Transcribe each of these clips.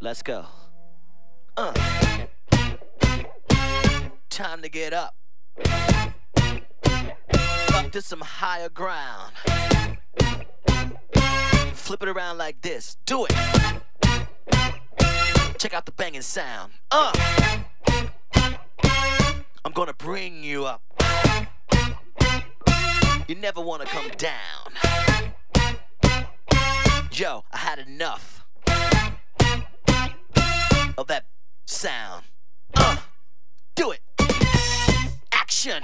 Let's go. Uh. Time to get up. Up to some higher ground. Flip it around like this. Do it. Check out the banging sound. Uh. I'm gonna bring you up. You never wanna come down. Yo, I had enough of that sound. Uh, do it. Action.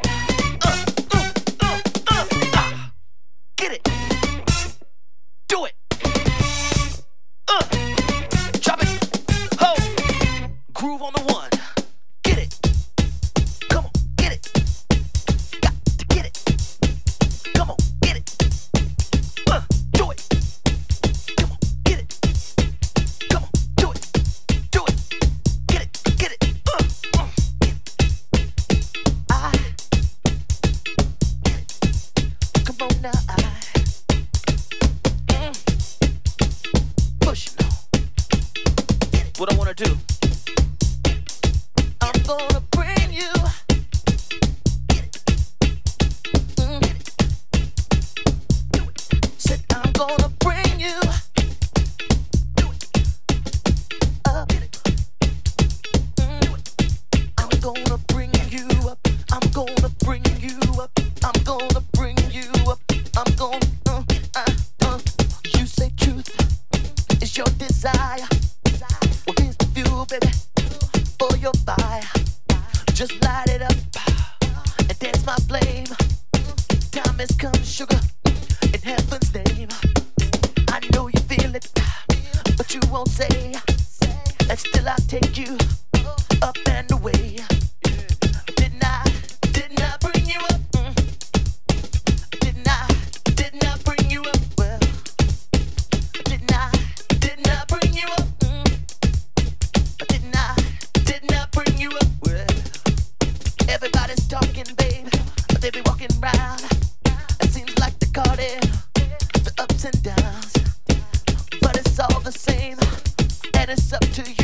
Let us up to you.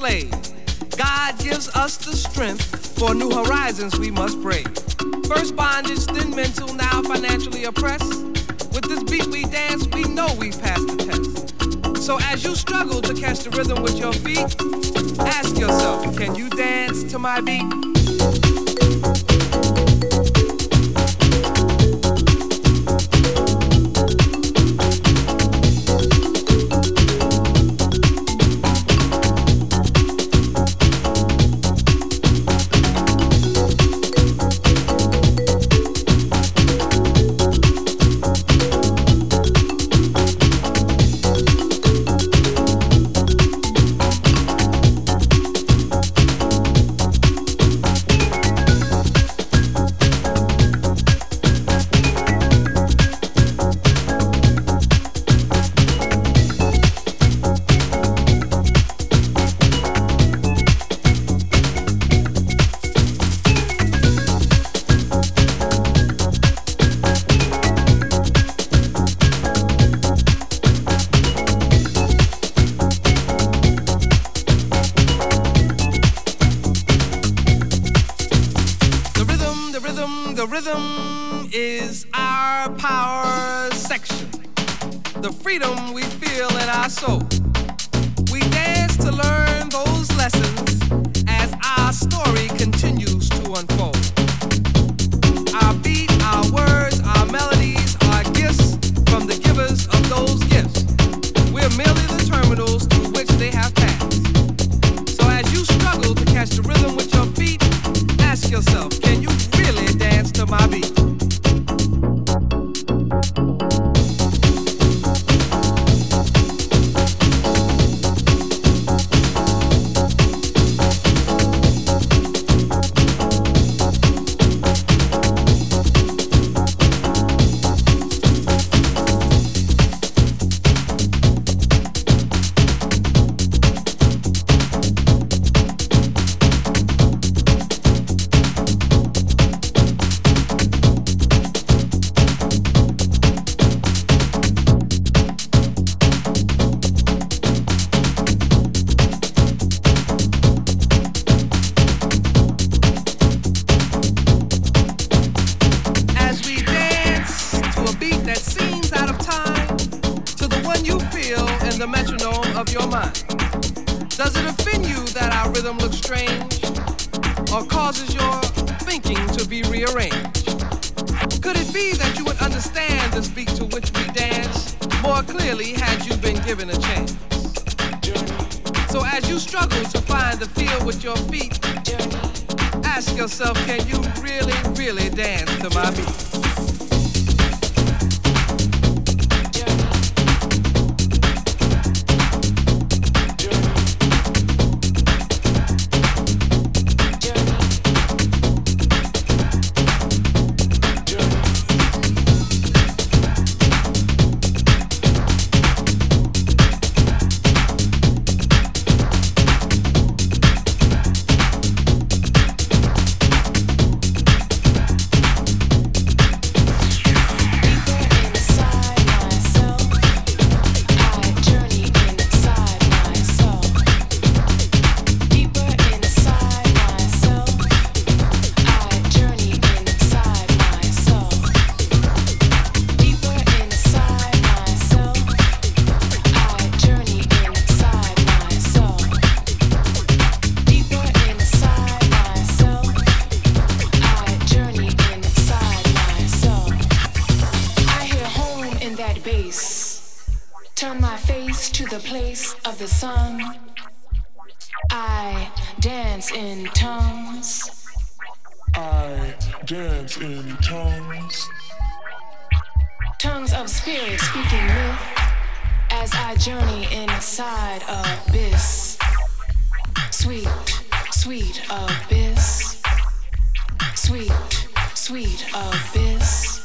God gives us the strength for new horizons we must break. First bondage, then mental, now financially oppressed. With this beat we dance, we know we've passed the test. So as you struggle to catch the rhythm with your feet, ask yourself, can you dance to my beat? Dance in tongues. Tongues of spirit speaking myth as I journey inside abyss. Sweet, sweet abyss. Sweet, sweet abyss.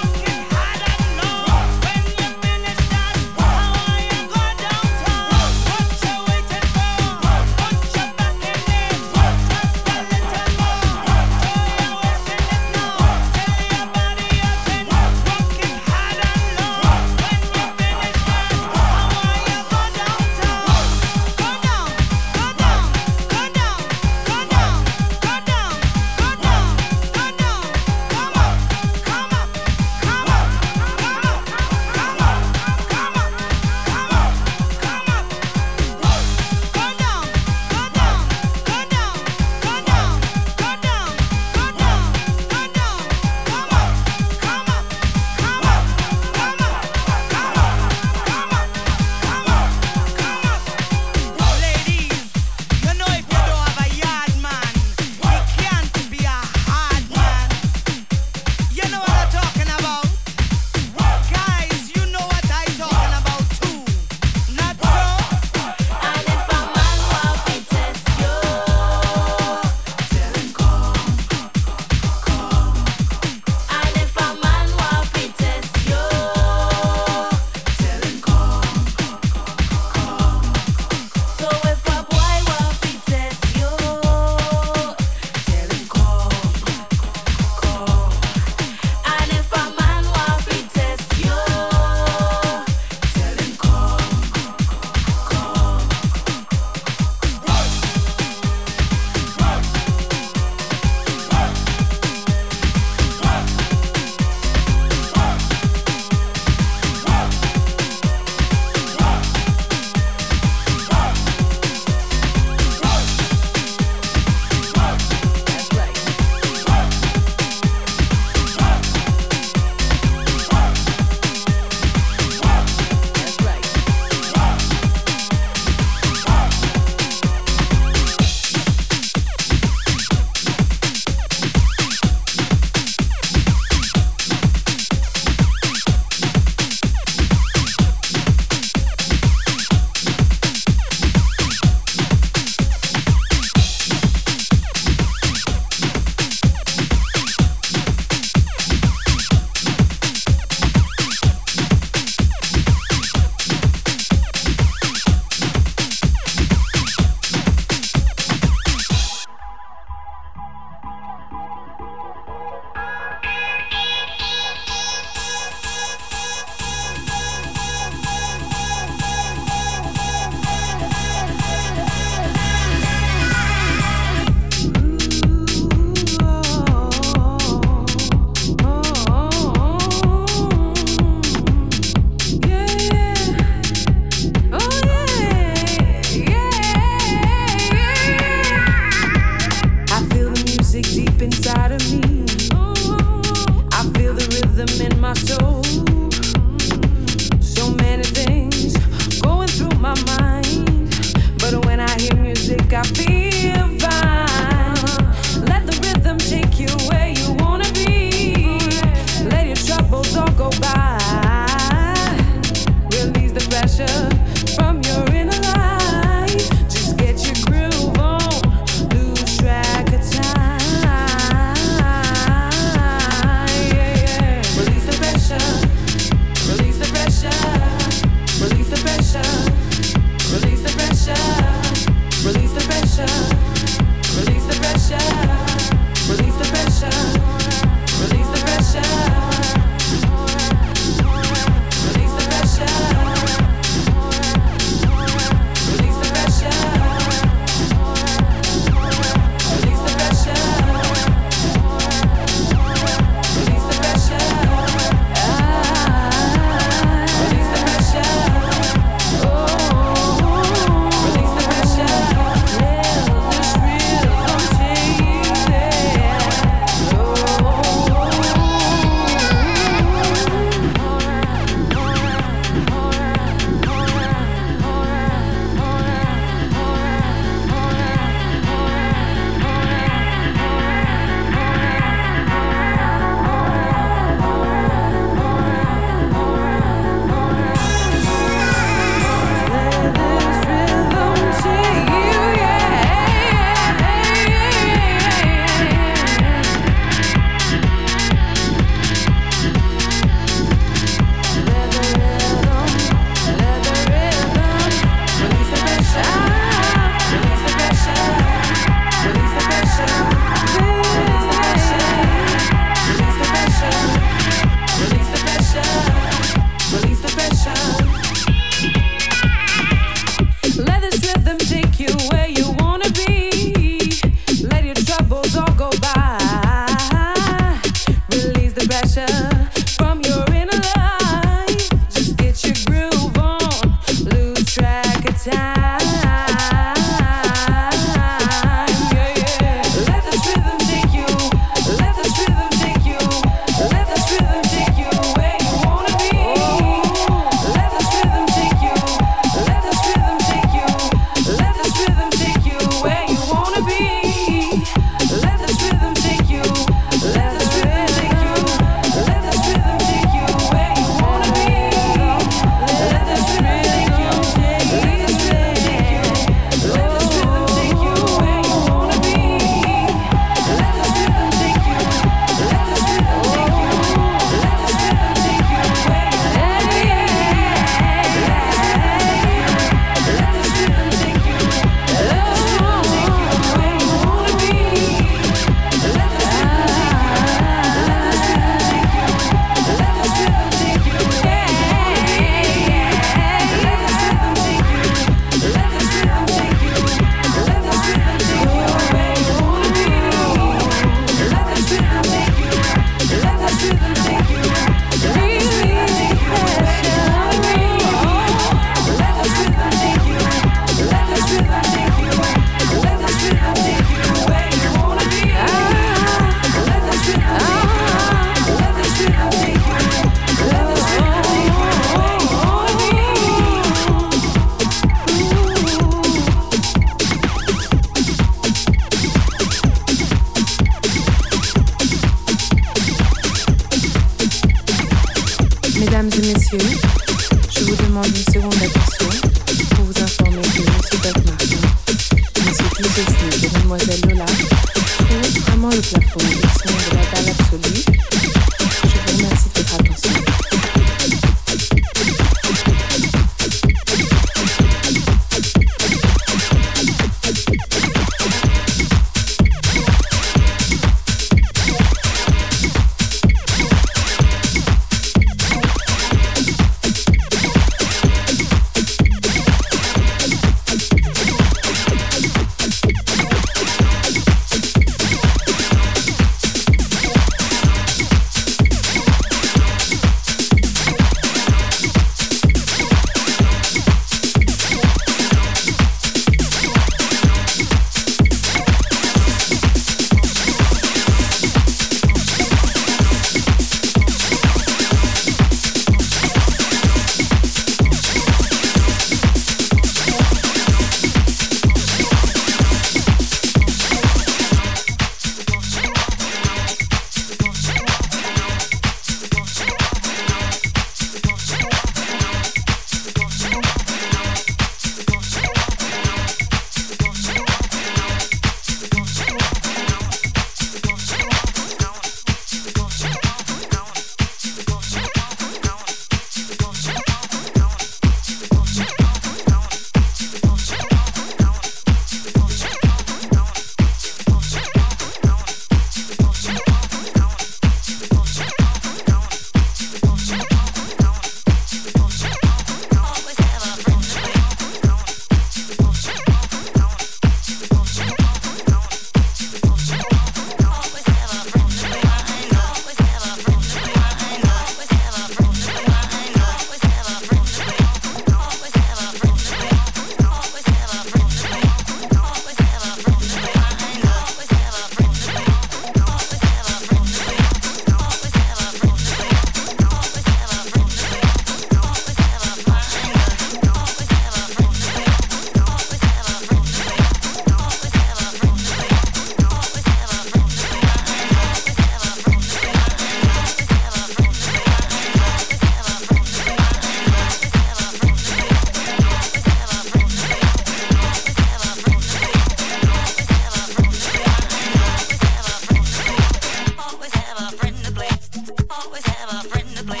have a friend to play.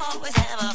Always have a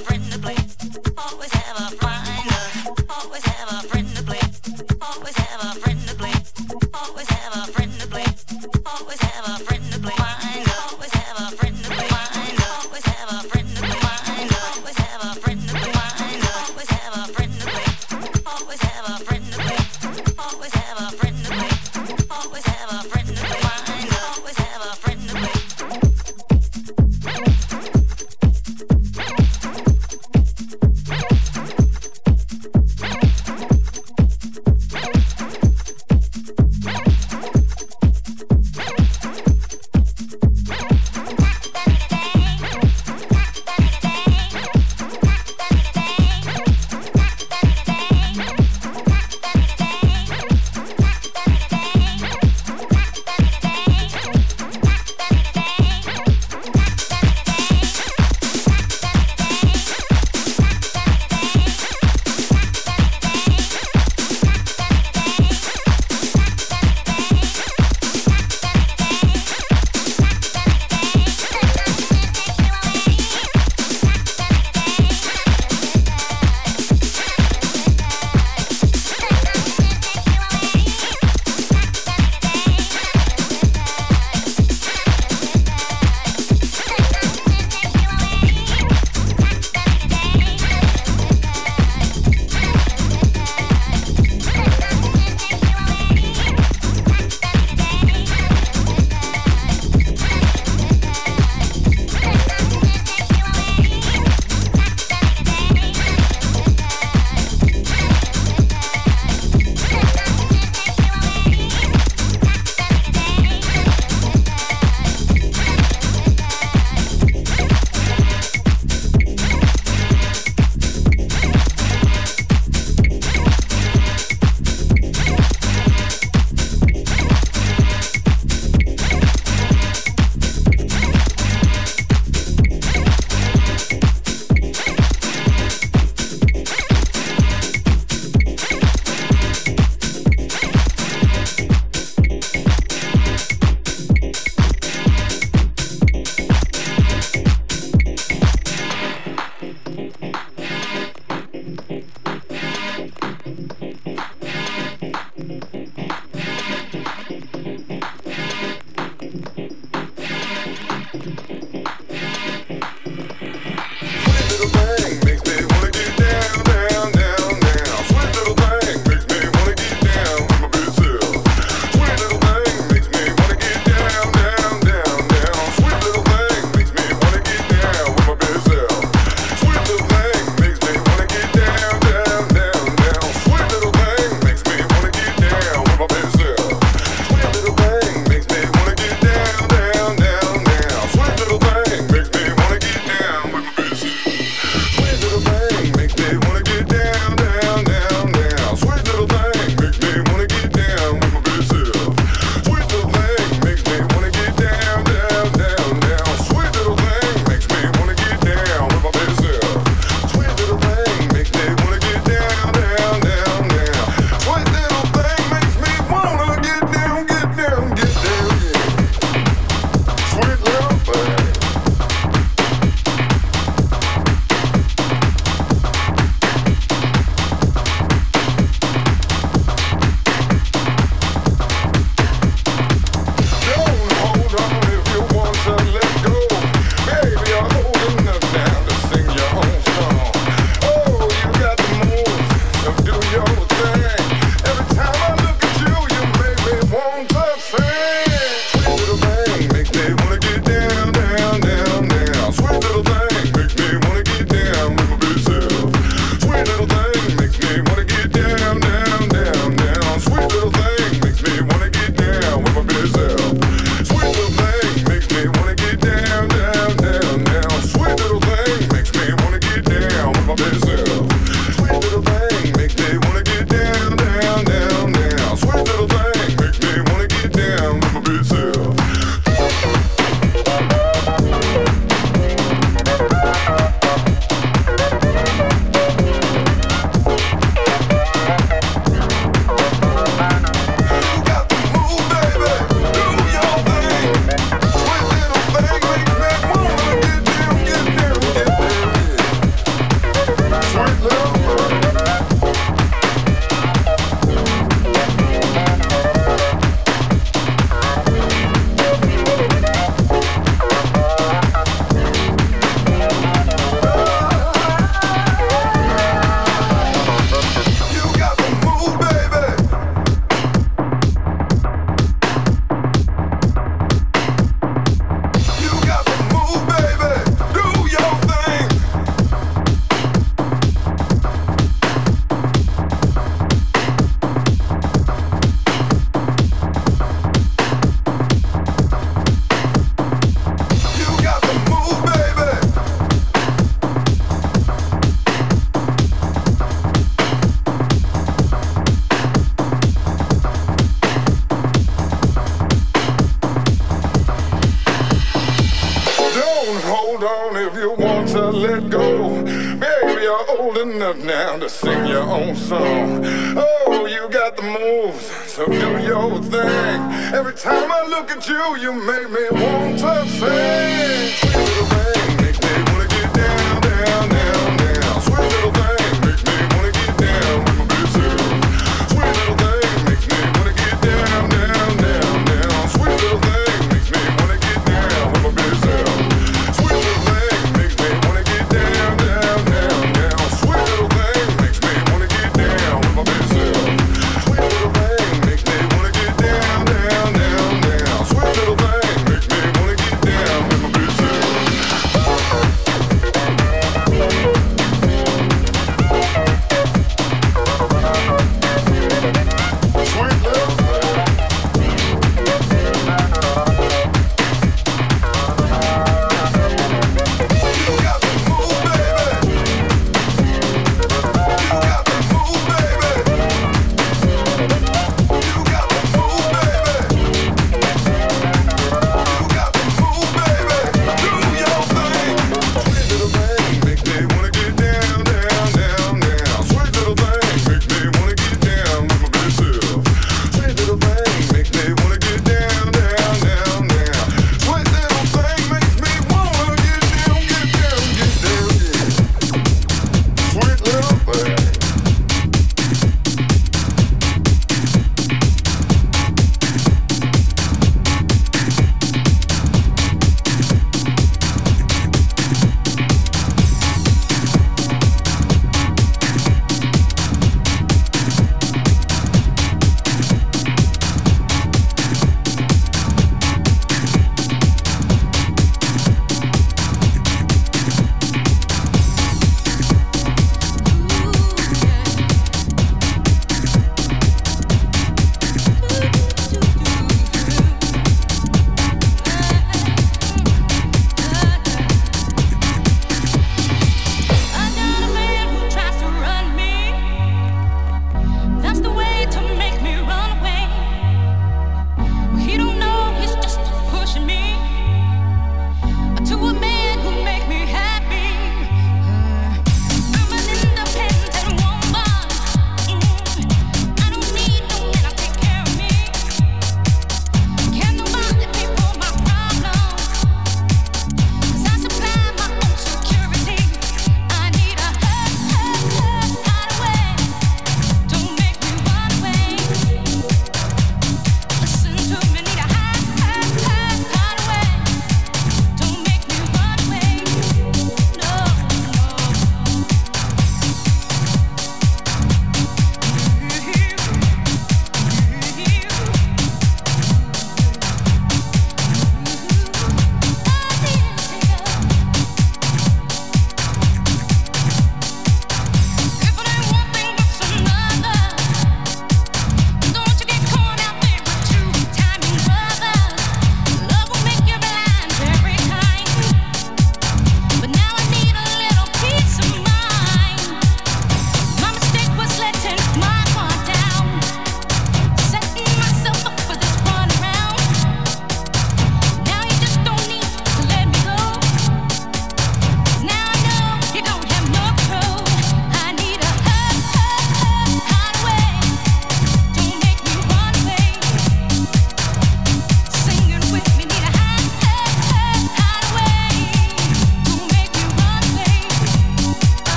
At you, make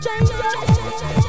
战战战